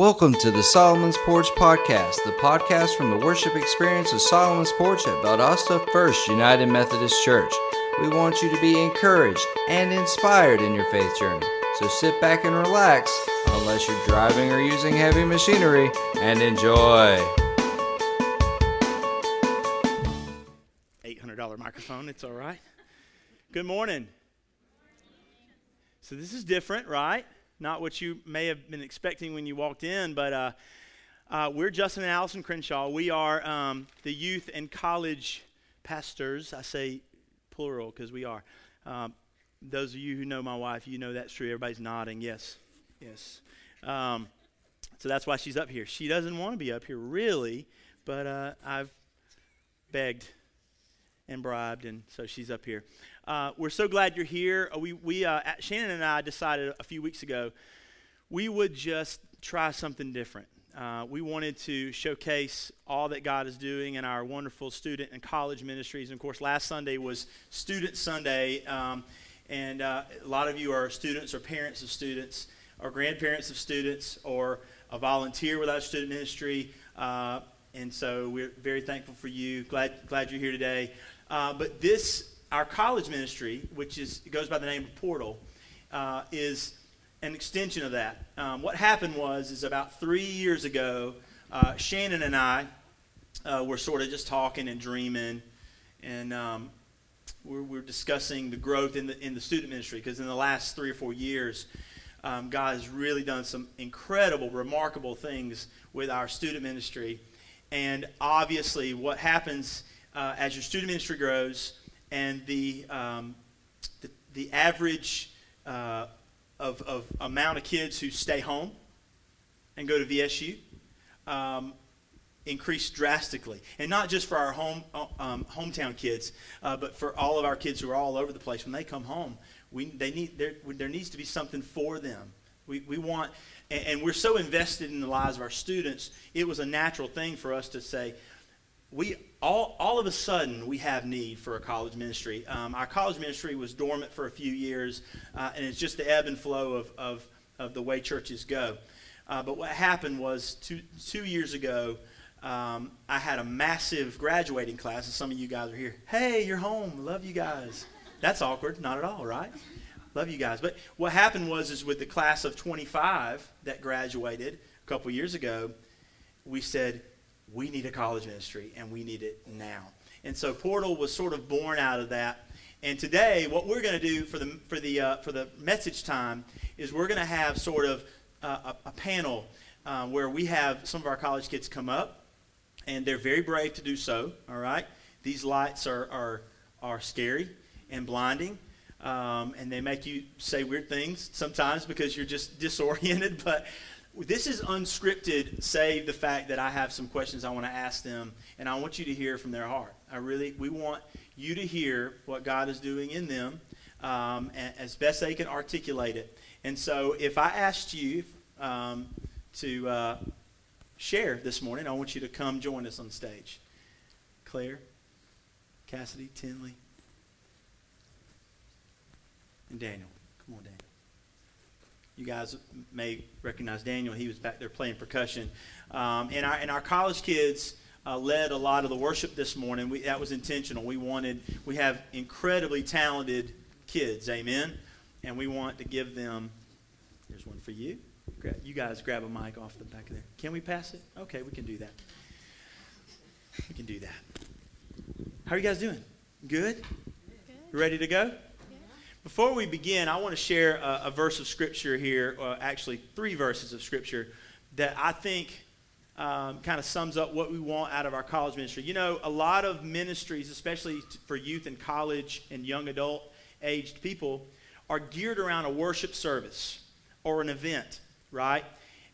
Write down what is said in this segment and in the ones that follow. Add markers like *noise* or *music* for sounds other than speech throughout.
Welcome to the Solomon's Porch Podcast, the podcast from the worship experience of Solomon's Porch at Valdosta First United Methodist Church. We want you to be encouraged and inspired in your faith journey. So sit back and relax, unless you're driving or using heavy machinery, and enjoy. $800 microphone, it's all right. Good morning. So, this is different, right? Not what you may have been expecting when you walked in, but uh, uh, we're Justin and Allison Crenshaw. We are um, the youth and college pastors. I say plural because we are. Um, those of you who know my wife, you know that's true. Everybody's nodding. Yes, yes. Um, so that's why she's up here. She doesn't want to be up here, really, but uh, I've begged and bribed, and so she's up here. Uh, we're so glad you're here. Uh, we, we uh, Shannon and I decided a few weeks ago we would just try something different. Uh, we wanted to showcase all that God is doing in our wonderful student and college ministries. And of course, last Sunday was Student Sunday, um, and uh, a lot of you are students or parents of students, or grandparents of students, or a volunteer with our student ministry. Uh, and so we're very thankful for you. Glad, glad you're here today. but this our college ministry, which is goes by the name of Portal, uh, is an extension of that. Um, what happened was, is about three years ago, uh, Shannon and I uh, were sort of just talking and dreaming, and um, we're, we're, discussing the growth in the in the student ministry because in the last three or four years. Um, God has really done some incredible, remarkable things with our student ministry. And obviously, what happens uh, as your student ministry grows, and the, um, the, the, average uh, of, of amount of kids who stay home and go to VSU um, increased drastically. And not just for our home, um, hometown kids, uh, but for all of our kids who are all over the place. When they come home, we, they need, there, there needs to be something for them. We, we want, and, and we're so invested in the lives of our students, it was a natural thing for us to say, we all, all of a sudden we have need for a college ministry. Um, our college ministry was dormant for a few years, uh, and it's just the ebb and flow of, of, of the way churches go. Uh, but what happened was two, two years ago, um, I had a massive graduating class, and some of you guys are here. Hey, you're home. Love you guys. That's awkward. Not at all, right? Love you guys. But what happened was, is with the class of 25 that graduated a couple years ago, we said, we need a college ministry and we need it now. And so Portal was sort of born out of that. And today, what we're going to do for the for the uh, for the message time is we're going to have sort of uh, a, a, panel uh, where we have some of our college kids come up, and they're very brave to do so. All right, these lights are are are scary and blinding. Um, and they make you say weird things sometimes because you're just *laughs* disoriented. But this is unscripted, save the fact that I have some questions I want to ask them, and I want you to hear from their heart. I really, we want you to hear what God is doing in them um, as best they can articulate it. And so, if I asked you um, to uh, share this morning, I want you to come join us on stage. Claire, Cassidy, Tinley, and Daniel. Come on, Daniel. You guys may recognize Daniel. He was back there playing percussion. Um, and, our, and our college kids uh, led a lot of the worship this morning. We, that was intentional. We wanted, we have incredibly talented kids, amen? And we want to give them, here's one for you. You guys grab a mic off the back of there. Can we pass it? Okay, we can do that. We can do that. How are you guys doing? Good? Good. Ready to go? Before we begin, I want to share a, a verse of Scripture here, or actually three verses of Scripture, that I think um, kind of sums up what we want out of our college ministry. You know, a lot of ministries, especially for youth and college and young adult aged people, are geared around a worship service or an event, right?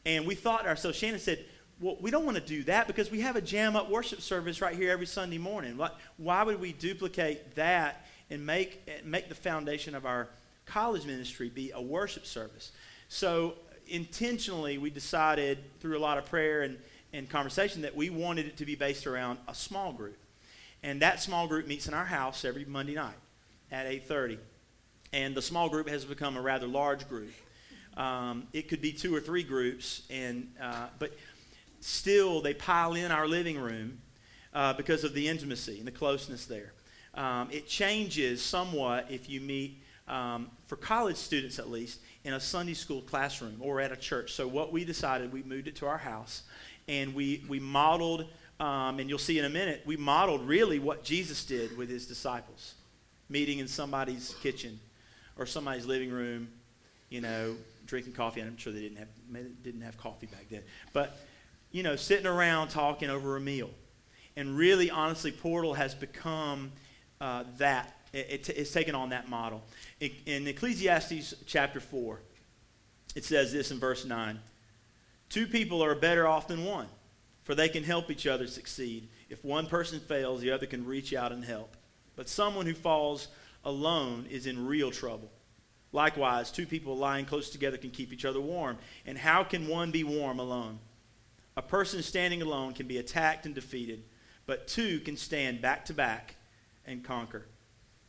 And we thought ourselves, Shannon said, well, we don't want to do that because we have a jam up worship service right here every Sunday morning. Why would we duplicate that and make, make the foundation of our college ministry be a worship service. So intentionally, we decided through a lot of prayer and, and conversation that we wanted it to be based around a small group. And that small group meets in our house every Monday night at 8.30. And the small group has become a rather large group. Um, it could be two or three groups, and uh, but still they pile in our living room uh, because of the intimacy and the closeness there. Um, it changes somewhat if you meet, um, for college students at least, in a Sunday school classroom or at a church. So, what we decided, we moved it to our house and we, we modeled, um, and you'll see in a minute, we modeled really what Jesus did with his disciples meeting in somebody's kitchen or somebody's living room, you know, drinking coffee. I'm sure they didn't have, didn't have coffee back then. But, you know, sitting around talking over a meal. And really, honestly, Portal has become uh, that. It, it, it's taken on that model. In, in Ecclesiastes chapter 4, it says this in verse 9 Two people are better off than one, for they can help each other succeed. If one person fails, the other can reach out and help. But someone who falls alone is in real trouble. Likewise, two people lying close together can keep each other warm. And how can one be warm alone? A person standing alone can be attacked and defeated, but two can stand back to back and conquer.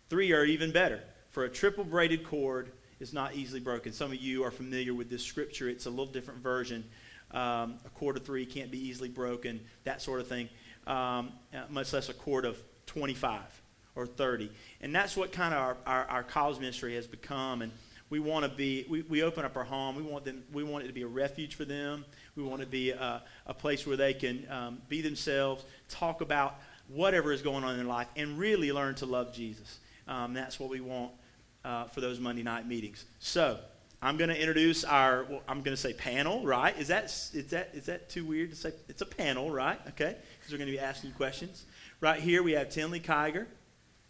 Three are even better, for a triple braided cord is not easily broken. Some of you are familiar with this scripture. It's a little different version. Um, a cord of three can't be easily broken, that sort of thing, um, uh, much less a cord of 25 or 30. And that's what kind of our, our, our college ministry has become. And we want to be, we, we open up our home. We want, them, we want it to be a refuge for them. We want to be a, a place where they can um, be themselves, talk about whatever is going on in life, and really learn to love Jesus. Um, that's what we want uh, for those Monday night meetings. So, I'm going to introduce our, well, I'm going to say panel, right? Is that, is, that, is that too weird to say? It's a panel, right? Okay, because we're going to be asking you questions. Right here we have Tinley Kiger.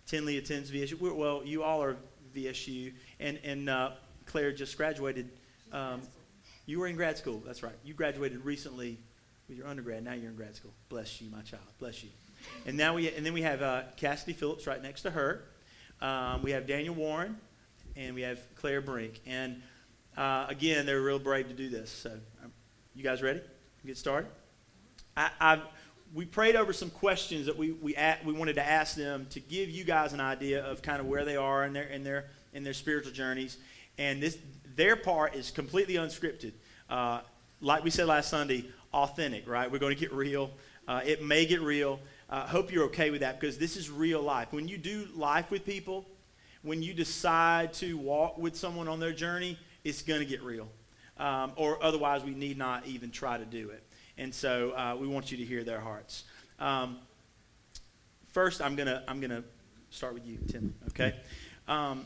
Tinley attends VSU. Well, you all are VSU, and, and uh, Claire just graduated. Um, you were in grad school, that's right. You graduated recently with your undergrad. Now you're in grad school. Bless you, my child. Bless you. And now we, and then we have uh, Cassidy Phillips right next to her. Um, we have Daniel Warren, and we have Claire Brink. And uh, again, they're real brave to do this. So, um, you guys ready? Get started. I, I've, we prayed over some questions that we we, at, we wanted to ask them to give you guys an idea of kind of where they are in their in their in their spiritual journeys. And this their part is completely unscripted. Uh, like we said last Sunday, authentic. Right? We're going to get real. Uh, it may get real. I uh, hope you're okay with that because this is real life. When you do life with people, when you decide to walk with someone on their journey, it's going to get real. Um, or otherwise, we need not even try to do it. And so uh, we want you to hear their hearts. Um, first, I'm going to I'm gonna start with you, Tim, okay? Um,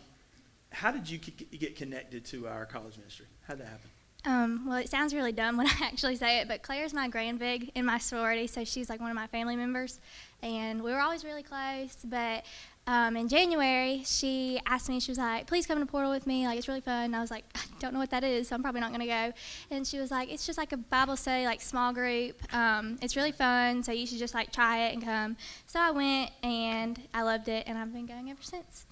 how did you get connected to our college ministry? How did that happen? Um, well, it sounds really dumb when *laughs* I actually say it, but Claire's my grandbig in my sorority, so she's like one of my family members. And we were always really close, but um, in January, she asked me, she was like, please come to Portal with me. Like, it's really fun. And I was like, I don't know what that is, so I'm probably not going to go. And she was like, it's just like a Bible study, like small group. Um, it's really fun, so you should just like try it and come. So I went, and I loved it, and I've been going ever since.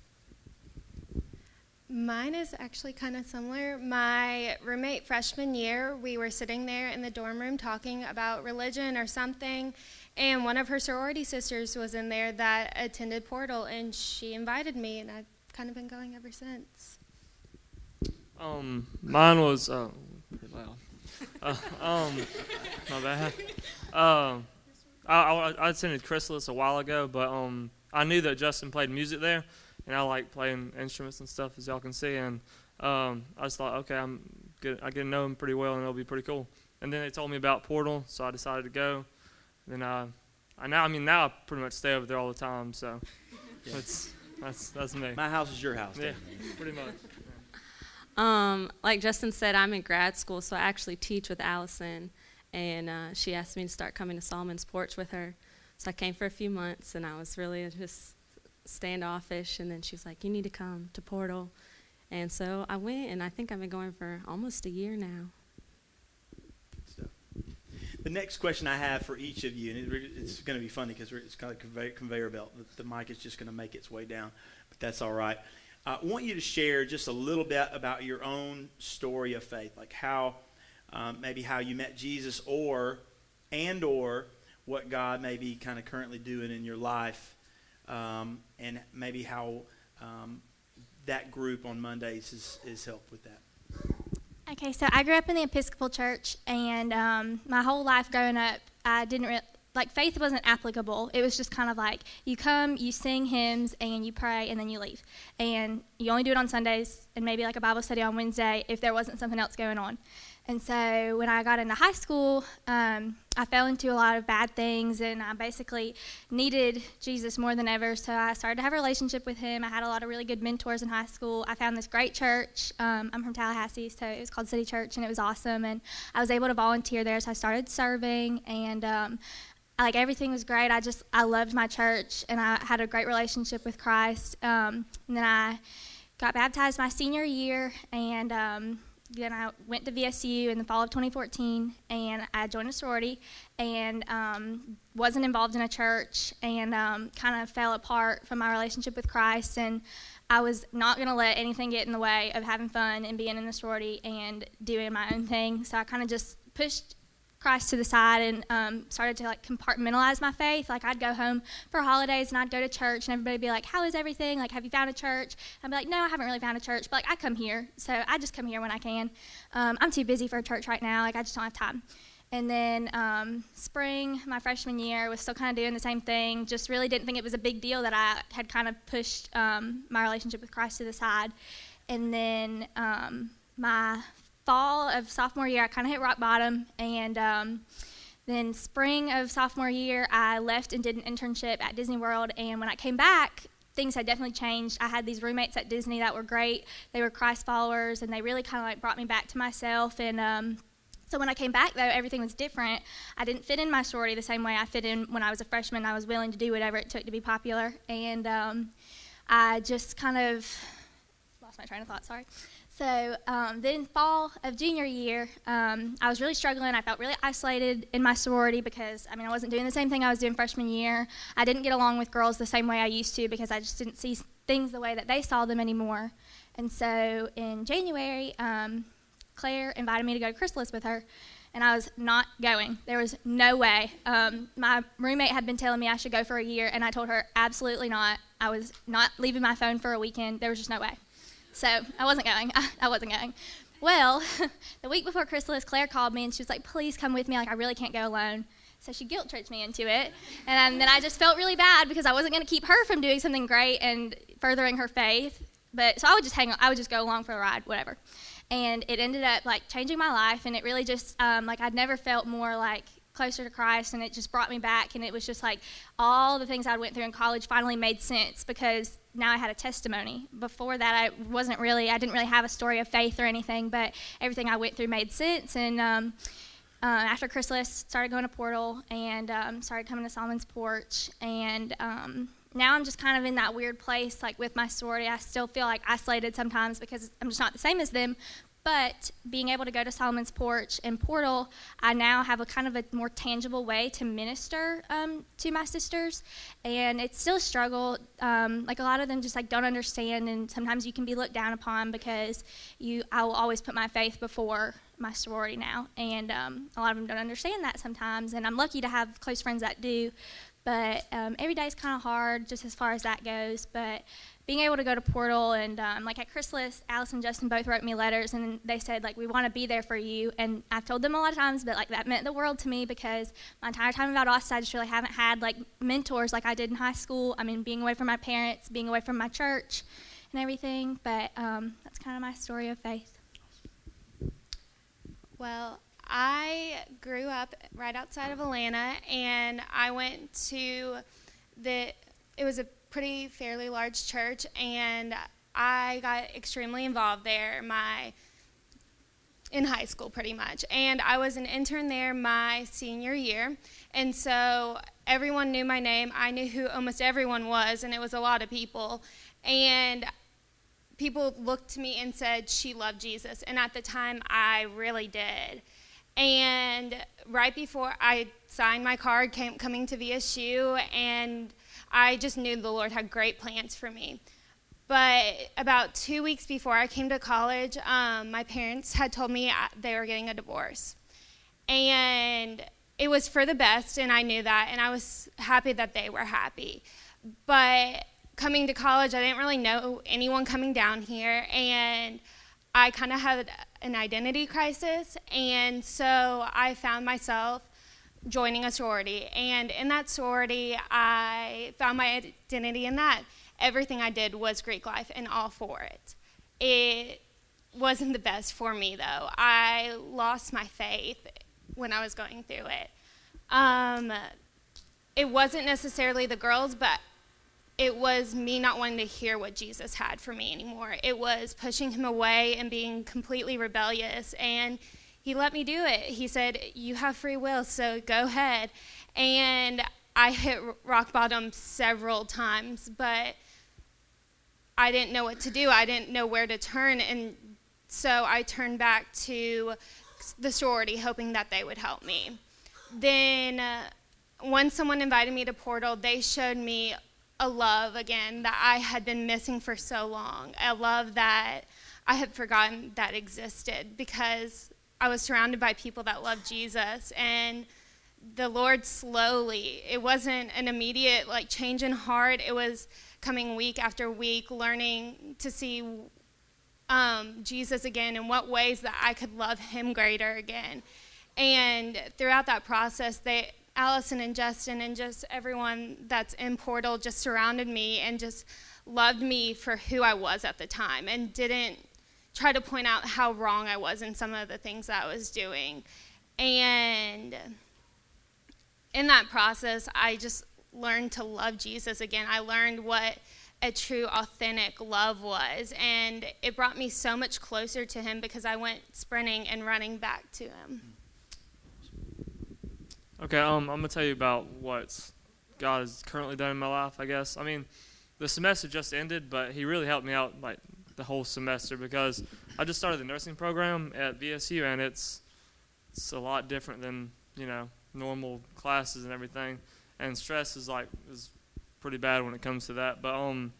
Mine is actually kind of similar. My roommate freshman year, we were sitting there in the dorm room talking about religion or something, and one of her sorority sisters was in there that attended Portal, and she invited me, and I've kind of been going ever since. Um, mine was uh, pretty loud. Uh, um, my bad. Um, I, I, I attended Chrysalis a while ago, but um, I knew that Justin played music there and I like playing instruments and stuff, as y'all can see. And um, I just thought, okay, I'm good. I get to know him pretty well, and it'll be pretty cool. And then they told me about Portal, so I decided to go. And then I, I now, I mean, now I pretty much stay over there all the time. So *laughs* yeah. that's that's that's me. My house is your house. Yeah, *laughs* pretty much. Um, like Justin said, I'm in grad school, so I actually teach with Allison, and uh, she asked me to start coming to Solomon's Porch with her. So I came for a few months, and I was really just standoffish, and then she was like, "You need to come to Portal," and so I went, and I think I've been going for almost a year now. The next question I have for each of you, and it, it's going to be funny because it's kind of conveyor, conveyor belt. The, the, mic is just going to make its way down, but that's all right. I want you to share just a little bit about your own story of faith, like how um, maybe how you met Jesus, or and or what God may be kind of currently doing in your life um, and maybe how um, that group on Mondays has, has helped with that. Okay, so I grew up in the Episcopal Church, and um, my whole life growing up, I didn't like faith wasn't applicable. It was just kind of like you come, you sing hymns, and you pray, and then you leave. And you only do it on Sundays, and maybe like a Bible study on Wednesday if there wasn't something else going on. And so when I got into high school, um, I fell into a lot of bad things, and I basically needed Jesus more than ever. So I started to have a relationship with Him. I had a lot of really good mentors in high school. I found this great church. Um, I'm from Tallahassee, so it was called City Church, and it was awesome. And I was able to volunteer there, so I started serving, and um, like everything was great. I just I loved my church, and I had a great relationship with Christ. Um, and then I got baptized my senior year, and um, then I went to VSU in the fall of 2014, and I joined a sorority, and um, wasn't involved in a church, and um, kind of fell apart from my relationship with Christ, and I was not going to let anything get in the way of having fun and being in the sorority and doing my own thing. So I kind of just pushed Christ to the side and um, started to like compartmentalize my faith. Like I'd go home for holidays and I'd go to church and everybody'd be like, "How is everything? Like, have you found a church?" I'd be like, "No, I haven't really found a church, but like I come here, so I just come here when I can. Um, I'm too busy for a church right now. Like I just don't have time." And then um, spring, my freshman year, was still kind of doing the same thing. Just really didn't think it was a big deal that I had kind of pushed um, my relationship with Christ to the side. And then um, my fall of sophomore year, I kind of hit rock bottom. And um, then spring of sophomore year, I left and did an internship at Disney World. And when I came back, things had definitely changed. I had these roommates at Disney that were great. They were Christ followers, and they really kind of like brought me back to myself. And um, so when I came back, though, everything was different. I didn't fit in my sorority the same way I fit in when I was a freshman. I was willing to do whatever it took to be popular, and um, I just kind of lost my train of thought. Sorry. So um, then, fall of junior year, um, I was really struggling. I felt really isolated in my sorority because I mean I wasn't doing the same thing I was doing freshman year. I didn't get along with girls the same way I used to because I just didn't see things the way that they saw them anymore. And so in January, um, Claire invited me to go to Chrysalis with her, and I was not going. There was no way. Um, my roommate had been telling me I should go for a year, and I told her absolutely not. I was not leaving my phone for a weekend. There was just no way. So I wasn't going. I, *laughs* I wasn't going. Well, *laughs* the week before Chrysalis, Claire called me and she was like, please come with me. Like, I really can't go alone. So she guilt tripped me into it. And then I just felt really bad because I wasn't going to keep her from doing something great and furthering her faith. But so I would just hang on, I would just go along for the ride, whatever. And it ended up like changing my life. And it really just, um, like, I'd never felt more like closer to Christ, and it just brought me back. And it was just like all the things I went through in college finally made sense because now I had a testimony. Before that, I wasn't really, I didn't really have a story of faith or anything, but everything I went through made sense. And um, uh, after Chrysalis, started going to Portal and um, started coming to Solomon's Porch. And um, now I'm just kind of in that weird place, like with my sorority. I still feel like isolated sometimes because I'm just not the same as them, but being able to go to Solomon's Porch and Portal, I now have a kind of a more tangible way to minister um, to my sisters, and it's still a struggle. Um, like a lot of them just like don't understand, and sometimes you can be looked down upon because you. I will always put my faith before my sorority now, and um, a lot of them don't understand that sometimes. And I'm lucky to have close friends that do, but um, every day is kind of hard just as far as that goes. But being able to go to Portal and um, like at Chrysalis, Alice and Justin both wrote me letters and they said like we want to be there for you. And I've told them a lot of times, but like that meant the world to me because my entire time at Valdosta, I just really haven't had like mentors like I did in high school. I mean, being away from my parents, being away from my church, and everything. But um, that's kind of my story of faith. Well, I grew up right outside of Atlanta, and I went to the. It was a pretty fairly large church, and I got extremely involved there. My in high school, pretty much, and I was an intern there my senior year, and so everyone knew my name. I knew who almost everyone was, and it was a lot of people, and people looked to me and said she loved Jesus, and at the time I really did. And right before I signed my card, came, coming to VSU, and I just knew the Lord had great plans for me. But about two weeks before I came to college, um, my parents had told me they were getting a divorce. And it was for the best, and I knew that, and I was happy that they were happy. But coming to college, I didn't really know anyone coming down here, and I kind of had an identity crisis, and so I found myself joining a sorority. And in that sorority, I found my identity in that. Everything I did was Greek life and all for it. It wasn't the best for me, though. I lost my faith when I was going through it. Um, it wasn't necessarily the girls, but it was me not wanting to hear what Jesus had for me anymore. It was pushing him away and being completely rebellious. And he let me do it. He said, You have free will, so go ahead. And I hit rock bottom several times, but I didn't know what to do. I didn't know where to turn. And so I turned back to the sorority, hoping that they would help me. Then, uh, when someone invited me to Portal, they showed me a love again that I had been missing for so long, a love that I had forgotten that existed because I was surrounded by people that loved Jesus and the Lord slowly. It wasn't an immediate like change in heart. It was coming week after week, learning to see um, Jesus again and what ways that I could love Him greater again. And throughout that process, they Allison and Justin and just everyone that's in Portal just surrounded me and just loved me for who I was at the time and didn't try to point out how wrong I was in some of the things that I was doing. And in that process, I just learned to love Jesus again. I learned what a true, authentic love was. And it brought me so much closer to Him because I went sprinting and running back to Him. Okay, um, I'm gonna tell you about what God has currently done in my life. I guess. I mean, the semester just ended, but He really helped me out like the whole semester because I just started the nursing program at VSU, and it's it's a lot different than you know normal classes and everything. And stress is like is pretty bad when it comes to that. But um,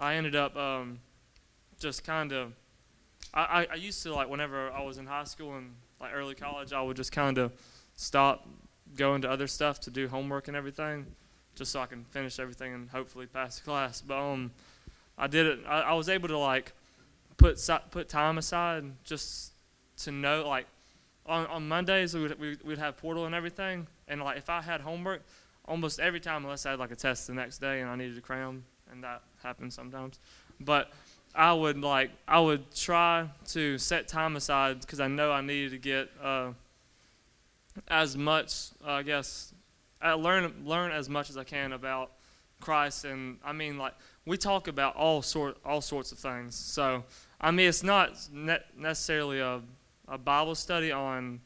I ended up um, just kind of. I, I, I used to like whenever I was in high school and like early college, I would just kind of stop go into other stuff to do homework and everything, just so I can finish everything and hopefully pass the class. But um, I did it. I, I was able to like put put time aside just to know like on, on Mondays we would, we, we'd have portal and everything, and like if I had homework, almost every time unless I had like a test the next day and I needed to cram, and that happens sometimes, but I would like I would try to set time aside because I know I needed to get. Uh, as much, uh, I guess, I learn learn as much as I can about Christ, and I mean, like we talk about all sort all sorts of things. So I mean, it's not ne- necessarily a a Bible study on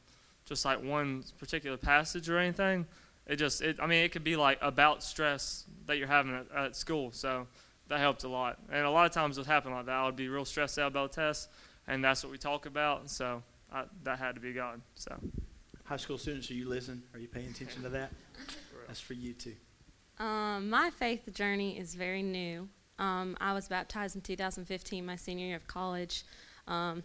just like one particular passage or anything. It just, it, I mean, it could be like about stress that you're having at, at school. So that helped a lot. And a lot of times it would happen like that. I would be real stressed out about a test, and that's what we talk about. So I, that had to be God. So. High school students, are you listening? Are you paying attention to that? That's for you too. Um, my faith journey is very new. Um, I was baptized in 2015, my senior year of college. Um,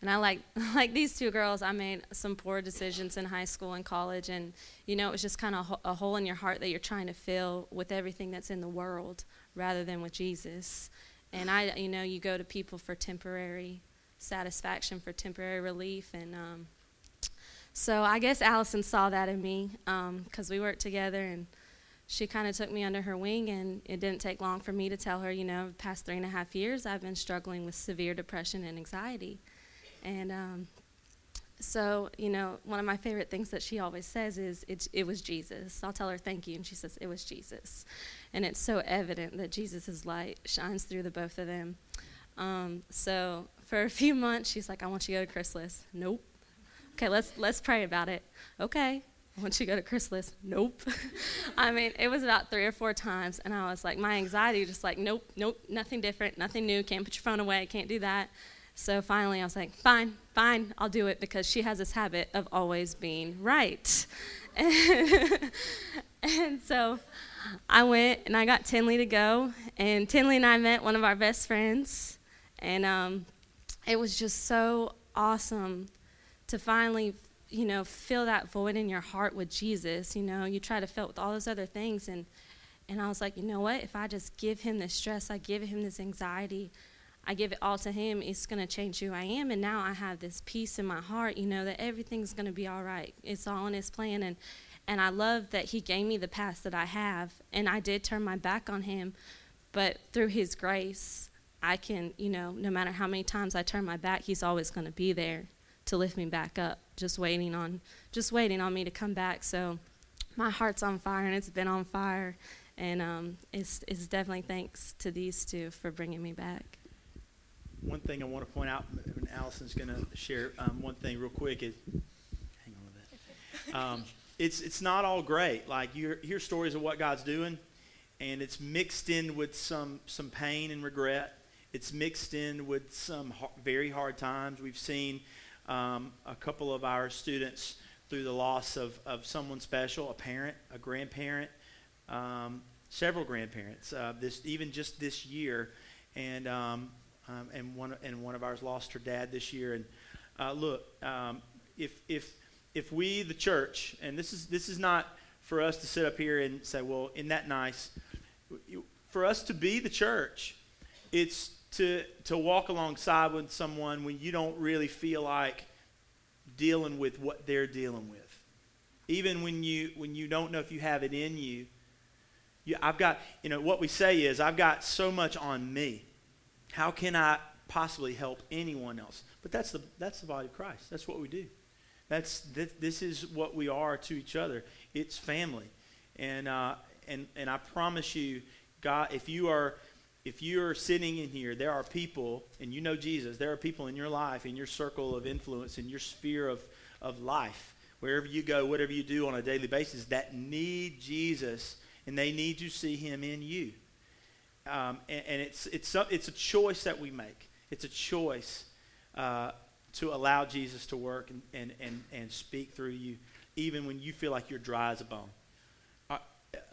and I like *laughs* like these two girls. I made some poor decisions in high school and college, and you know it was just kind of a hole in your heart that you're trying to fill with everything that's in the world rather than with Jesus. And I, you know, you go to people for temporary satisfaction, for temporary relief, and um, so I guess Allison saw that in me because um, we worked together and she kind of took me under her wing and it didn't take long for me to tell her, you know, past three and a half years I've been struggling with severe depression and anxiety. And um, so, you know, one of my favorite things that she always says is, it, it was Jesus. I'll tell her thank you, and she says, it was Jesus. And it's so evident that Jesus' light shines through the both of them. Um, so for a few months, she's like, I want you to go to Chrysalis. Nope. Okay, let's let's pray about it. Okay. Want you go to Chrysalis. Nope. *laughs* I mean, it was about three or four times, and I was like, my anxiety just like, nope, nope, nothing different, nothing new. Can't put your phone away. Can't do that. So finally, I was like, fine, fine, I'll do it because she has this habit of always being right. and, *laughs* and so I went and I got Tinley to go, and Tinley and I met one of our best friends, and um, it was just so awesome to finally you know fill that void in your heart with jesus you know you try to fill it with all those other things and and i was like you know what if i just give him this stress i give him this anxiety I give it all to Him, it's going to change who I am. And now I have this peace in my heart, you know, that everything's going to be all right. It's all in His plan. And, and I love that He gave me the past that I have. And I did turn my back on Him. But through His grace, I can, you know, no matter how many times I turn my back, He's always going to be there to lift me back up, just waiting on, just waiting on me to come back. So my heart's on fire, and it's been on fire. And um, it's, it's definitely thanks to these two for bringing me back one thing I want to point out, and Allison's going to share um, one thing real quick is, hang on with that. Um, *laughs* it's it's not all great. Like you hear stories of what God's doing, and it's mixed in with some some pain and regret. It's mixed in with some ho- very hard times. We've seen um, a couple of our students through the loss of, of someone special, a parent, a grandparent, um, several grandparents. Uh, this even just this year, and um, um, and one and one of ours lost her dad this year. And uh, look, um, if if if we, the church, and this is this is not for us to sit up here and say, well, isn't that nice? For us to be the church, it's to to walk alongside with someone when you don't really feel like dealing with what they're dealing with. Even when you when you don't know if you have it in you, you I've got you know what we say is I've got so much on me how can I possibly help anyone else? But that's the, that's the body of Christ. That's what we do. That's, this, this is what we are to each other. It's family. And, uh, and, and I promise you, God, if you are if you're sitting in here, there are people, and you know Jesus, there are people in your life, in your circle of influence, in your sphere of, of life, wherever you go, whatever you do on a daily basis, that need Jesus, and they need to see him in you. Um, and, and, it's, it's, a, it's a choice that we make. It's a choice uh, to allow Jesus to work and, and, and, and speak through you, even when you feel like you're dry as a bone. Uh,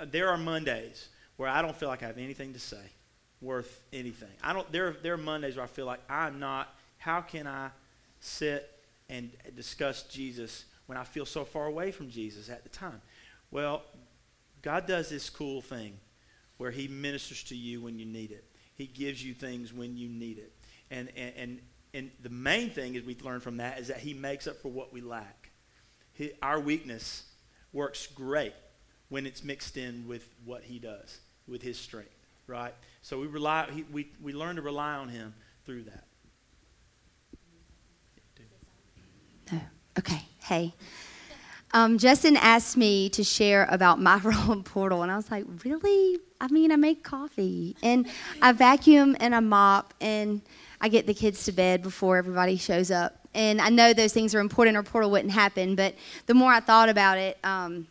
there are Mondays where I don't feel like I have anything to say worth anything. I don't, there, there are Mondays where I feel like I'm not, how can I sit and discuss Jesus when I feel so far away from Jesus at the time? Well, God does this cool thing where he ministers to you when you need it. He gives you things when you need it. And, and, and, and the main thing is we learn from that is that he makes up for what we lack. He, our weakness works great when it's mixed in with what he does, with his strength, right? So we rely, he, we, we learn to rely on him through that. No. Okay. Hey. Um, Justin asked me to share about my *laughs* role in Portal, and I was like, really? I mean, I make coffee, and I vacuum and I mop, and I get the kids to bed before everybody shows up. And I know those things are important, or Portal wouldn't happen. But the more I thought about it, um,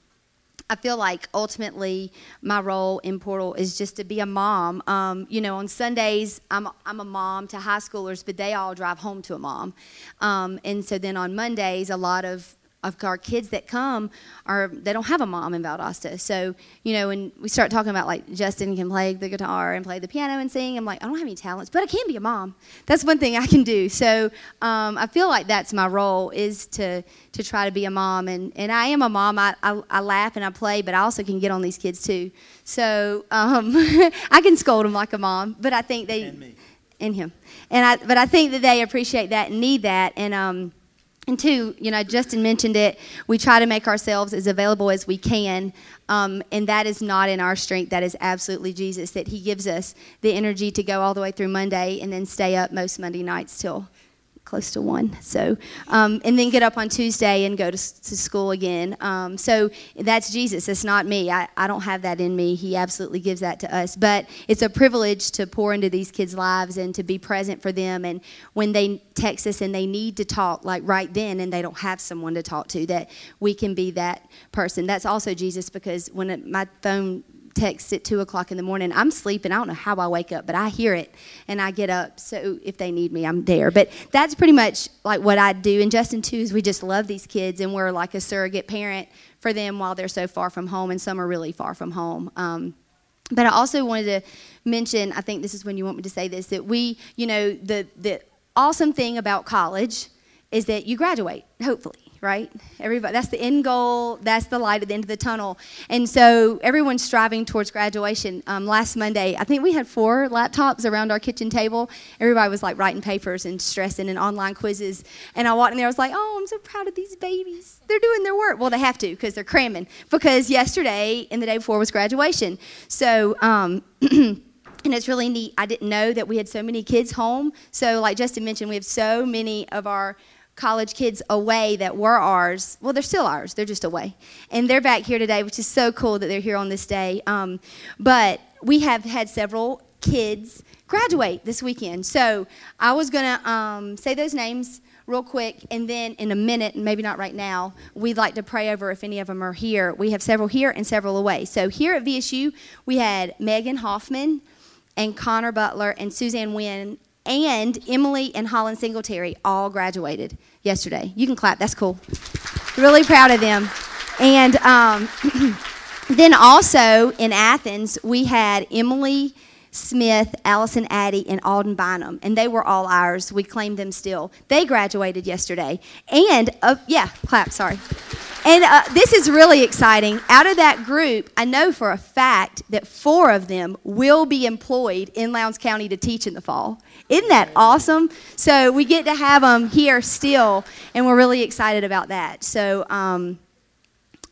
I feel like ultimately my role in Portal is just to be a mom. Um, you know, on Sundays, I'm, I'm a mom to high schoolers, but they all drive home to a mom. Um, and so then on Mondays, a lot of of our kids that come are they don't have a mom in Valdosta. So you know, when we start talking about like Justin can play the guitar and play the piano and sing, I'm like, I don't have any talents, but I can be a mom. That's one thing I can do. So um, I feel like that's my role is to to try to be a mom, and and I am a mom. I I, I laugh and I play, but I also can get on these kids too. So um, *laughs* I can scold them like a mom, but I think they in him, and I but I think that they appreciate that and need that, and um and two, you know, Justin mentioned it. We try to make ourselves as available as we can, um, and that is not in our strength. That is absolutely Jesus. That He gives us the energy to go all the way through Monday and then stay up most Monday nights till close to one. So, um, and then get up on Tuesday and go to, to school again. Um, so that's Jesus. It's not me. I, I don't have that in me. He absolutely gives that to us. But it's a privilege to pour into these kids' lives and to be present for them. And when they text us and they need to talk, like right then, and they don't have someone to talk to, that we can be that person. That's also Jesus because when it, my phone text at two o'clock in the morning. I'm sleeping. I don't know how I wake up, but I hear it and I get up. So if they need me, I'm there. But that's pretty much like what I do. And Justin too is we just love these kids and we're like a surrogate parent for them while they're so far from home, and some are really far from home. Um, but I also wanted to mention. I think this is when you want me to say this that we, you know, the the awesome thing about college is that you graduate, hopefully right? Everybody, that's the end goal. That's the light at the end of the tunnel. And so everyone's striving towards graduation. Um, last Monday, I think we had four laptops around our kitchen table. Everybody was like writing papers and stressing and online quizzes. And I walked in there, I was like, oh, I'm so proud of these babies. They're doing their work. Well, they have to because they're cramming. Because yesterday and the day before was graduation. So, um, *clears throat* and it's really neat. I didn't know that we had so many kids home. So, like Justin mentioned, we have so many of our college kids away that were ours. Well, they're still ours. They're just away, and they're back here today, which is so cool that they're here on this day. Um, but we have had several kids graduate this weekend. So I was gonna um, say those names real quick, and then in a minute, maybe not right now, we'd like to pray over if any of them are here. We have several here and several away. So here at VSU, we had Megan Hoffman and Connor Butler and Suzanne Wynn and Emily and Holland Singletary all graduated yesterday. You can clap, that's cool. Really proud of them. And um, *clears throat* then also in Athens, we had Emily Smith, Allison Addy, and Alden Bynum, and they were all ours. We claim them still. They graduated yesterday. And, uh, yeah, clap, sorry. And uh, this is really exciting. Out of that group, I know for a fact that four of them will be employed in Lowndes County to teach in the fall. Isn't that awesome? So we get to have them here still, and we're really excited about that. So um,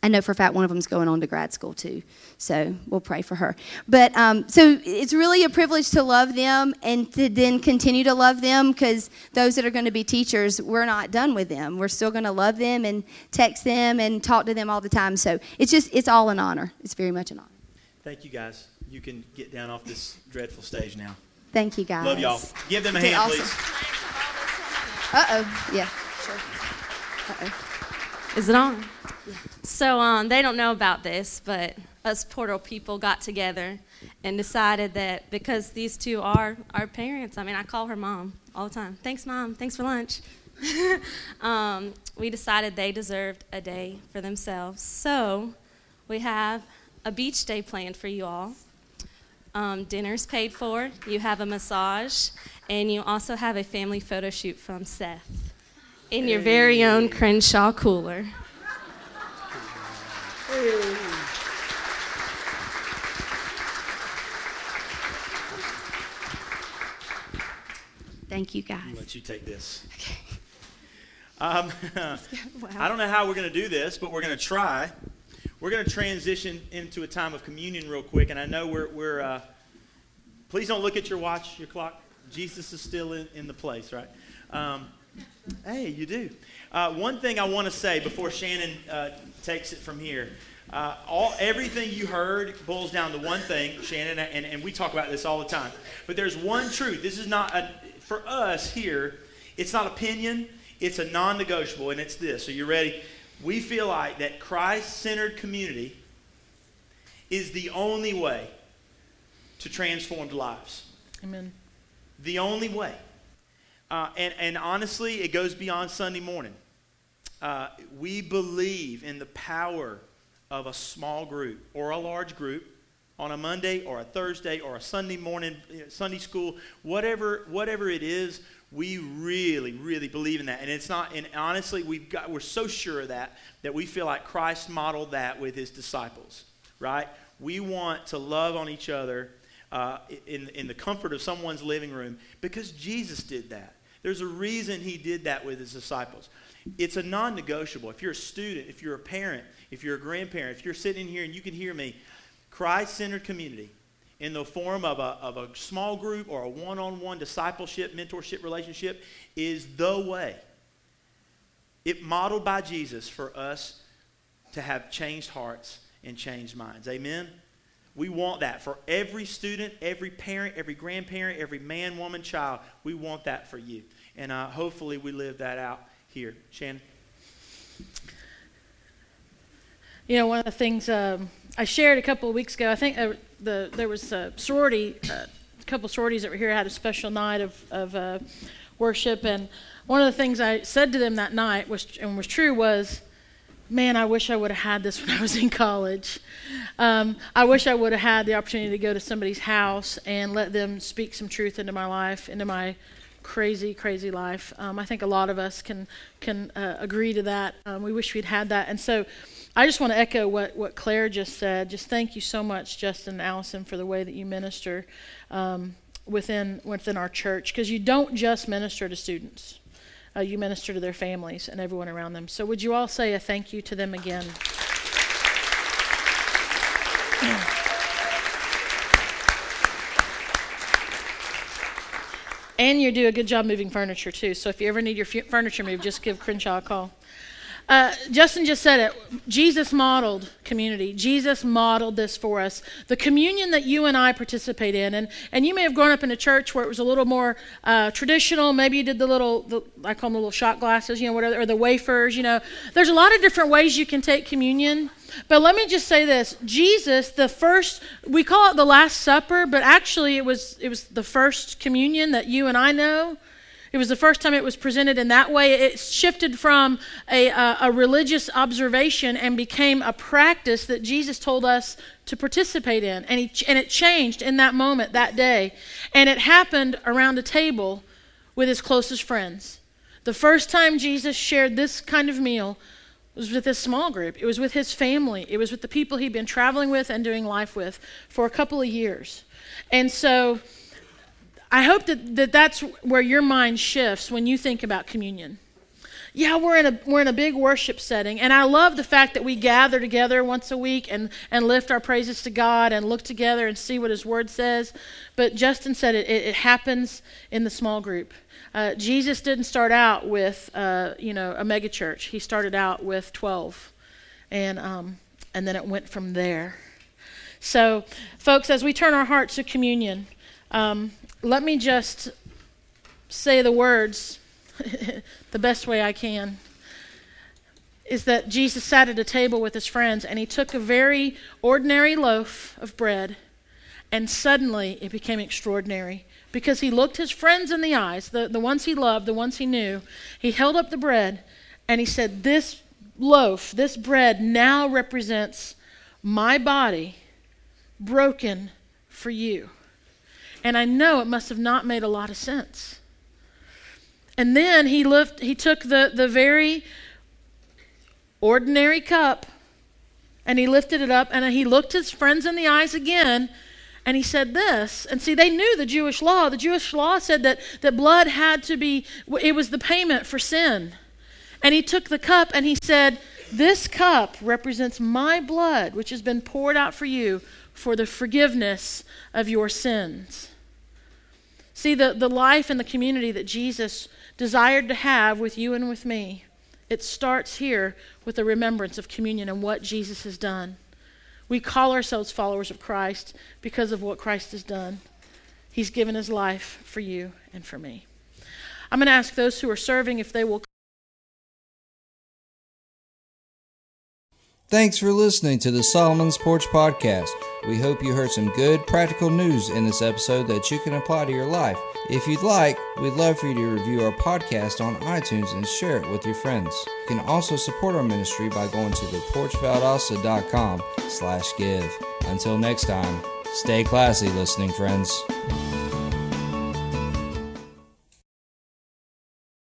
I know for a fact one of them is going on to grad school too. So we'll pray for her. But um, so it's really a privilege to love them and to then continue to love them because those that are going to be teachers, we're not done with them. We're still going to love them and text them and talk to them all the time. So it's just, it's all an honor. It's very much an honor. Thank you, guys. You can get down off this dreadful stage now. Thank you, guys. Love y'all. Give them a hand, awesome. please. Uh oh. Yeah, sure. Uh oh. Is it on? So um, they don't know about this, but us Portal people got together and decided that because these two are our parents, I mean, I call her mom all the time. Thanks, mom. Thanks for lunch. *laughs* um, we decided they deserved a day for themselves. So we have a beach day planned for you all. Um, dinner's paid for, you have a massage, and you also have a family photo shoot from Seth in your very own Crenshaw cooler. Thank you, guys. I'll let you take this. Okay. *laughs* Um, wow. *laughs* I don't know how we're going to do this, but we're going to try. We're going to transition into a time of communion real quick, and I know we're. we're uh, please don't look at your watch, your clock. Jesus is still in, in the place, right? Um, Hey, you do. Uh, one thing I want to say before Shannon uh, takes it from here. Uh, all everything you heard boils down to one thing, Shannon, and, and we talk about this all the time. But there's one truth. This is not a, for us here. It's not opinion. It's a non-negotiable, and it's this. So you ready? We feel like that Christ-centered community is the only way to transformed lives. Amen. The only way. Uh, and, and honestly, it goes beyond Sunday morning. Uh, we believe in the power of a small group or a large group on a Monday or a Thursday or a Sunday morning, Sunday school, whatever, whatever it is, we really, really believe in that. And it's not, and honestly, we've got, we're so sure of that that we feel like Christ modeled that with his disciples, right? We want to love on each other uh, in, in the comfort of someone's living room because Jesus did that. There's a reason he did that with his disciples. It's a non negotiable. If you're a student, if you're a parent, if you're a grandparent, if you're sitting in here and you can hear me, Christ centered community in the form of a, of a small group or a one on one discipleship, mentorship relationship is the way. It modeled by Jesus for us to have changed hearts and changed minds. Amen? We want that for every student, every parent, every grandparent, every man, woman, child. We want that for you. And uh, hopefully we live that out here. Shannon? You know, one of the things um, I shared a couple of weeks ago, I think uh, the, there was a sorority, uh, a couple sororities that were here had a special night of, of uh, worship. And one of the things I said to them that night, was, and was true, was, man, I wish I would have had this when I was in college. Um, I wish I would have had the opportunity to go to somebody's house and let them speak some truth into my life, into my crazy, crazy life. Um, I think a lot of us can can uh, agree to that. Um, we wish we'd had that, and so I just want to echo what what Claire just said. Just thank you so much, Justin and Allison, for the way that you minister um, within within our church, because you don't just minister to students. Uh, you minister to their families and everyone around them. So, would you all say a thank you to them again? And you do a good job moving furniture too. So if you ever need your furniture moved, just give Crenshaw a call. Uh, Justin just said it. Jesus modeled community. Jesus modeled this for us. The communion that you and I participate in, and, and you may have grown up in a church where it was a little more uh, traditional. Maybe you did the little, the, I call them the little shot glasses, you know, whatever, or the wafers. You know, there's a lot of different ways you can take communion. But let me just say this Jesus, the first, we call it the Last Supper, but actually it was, it was the first communion that you and I know. It was the first time it was presented in that way. It shifted from a, a, a religious observation and became a practice that Jesus told us to participate in. And, he, and it changed in that moment, that day. And it happened around a table with his closest friends. The first time Jesus shared this kind of meal was with his small group. It was with his family. It was with the people he'd been traveling with and doing life with for a couple of years. And so I hope that, that that's where your mind shifts when you think about communion. Yeah, we're in a we're in a big worship setting, and I love the fact that we gather together once a week and and lift our praises to God and look together and see what His Word says. But Justin said it it, it happens in the small group. Uh, Jesus didn't start out with, uh, you know, a megachurch. He started out with 12, and um, and then it went from there. So, folks, as we turn our hearts to communion, um, let me just say the words *laughs* the best way I can. Is that Jesus sat at a table with his friends and he took a very ordinary loaf of bread, and suddenly it became extraordinary because he looked his friends in the eyes, the, the ones he loved, the ones he knew. He held up the bread and he said, This loaf, this bread now represents my body broken for you. And I know it must have not made a lot of sense. And then he, lift, he took the, the very ordinary cup and he lifted it up and he looked his friends in the eyes again and he said this, and see, they knew the Jewish law. The Jewish law said that, that blood had to be, it was the payment for sin. And he took the cup and he said, This cup represents my blood, which has been poured out for you for the forgiveness of your sins. See, the, the life and the community that Jesus desired to have with you and with me, it starts here with the remembrance of communion and what Jesus has done. We call ourselves followers of Christ because of what Christ has done. He's given his life for you and for me. I'm going to ask those who are serving if they will. Thanks for listening to the Solomon's Porch Podcast. We hope you heard some good, practical news in this episode that you can apply to your life. If you'd like, we'd love for you to review our podcast on iTunes and share it with your friends. You can also support our ministry by going to theporchvaldosta.com slash give. Until next time, stay classy, listening friends.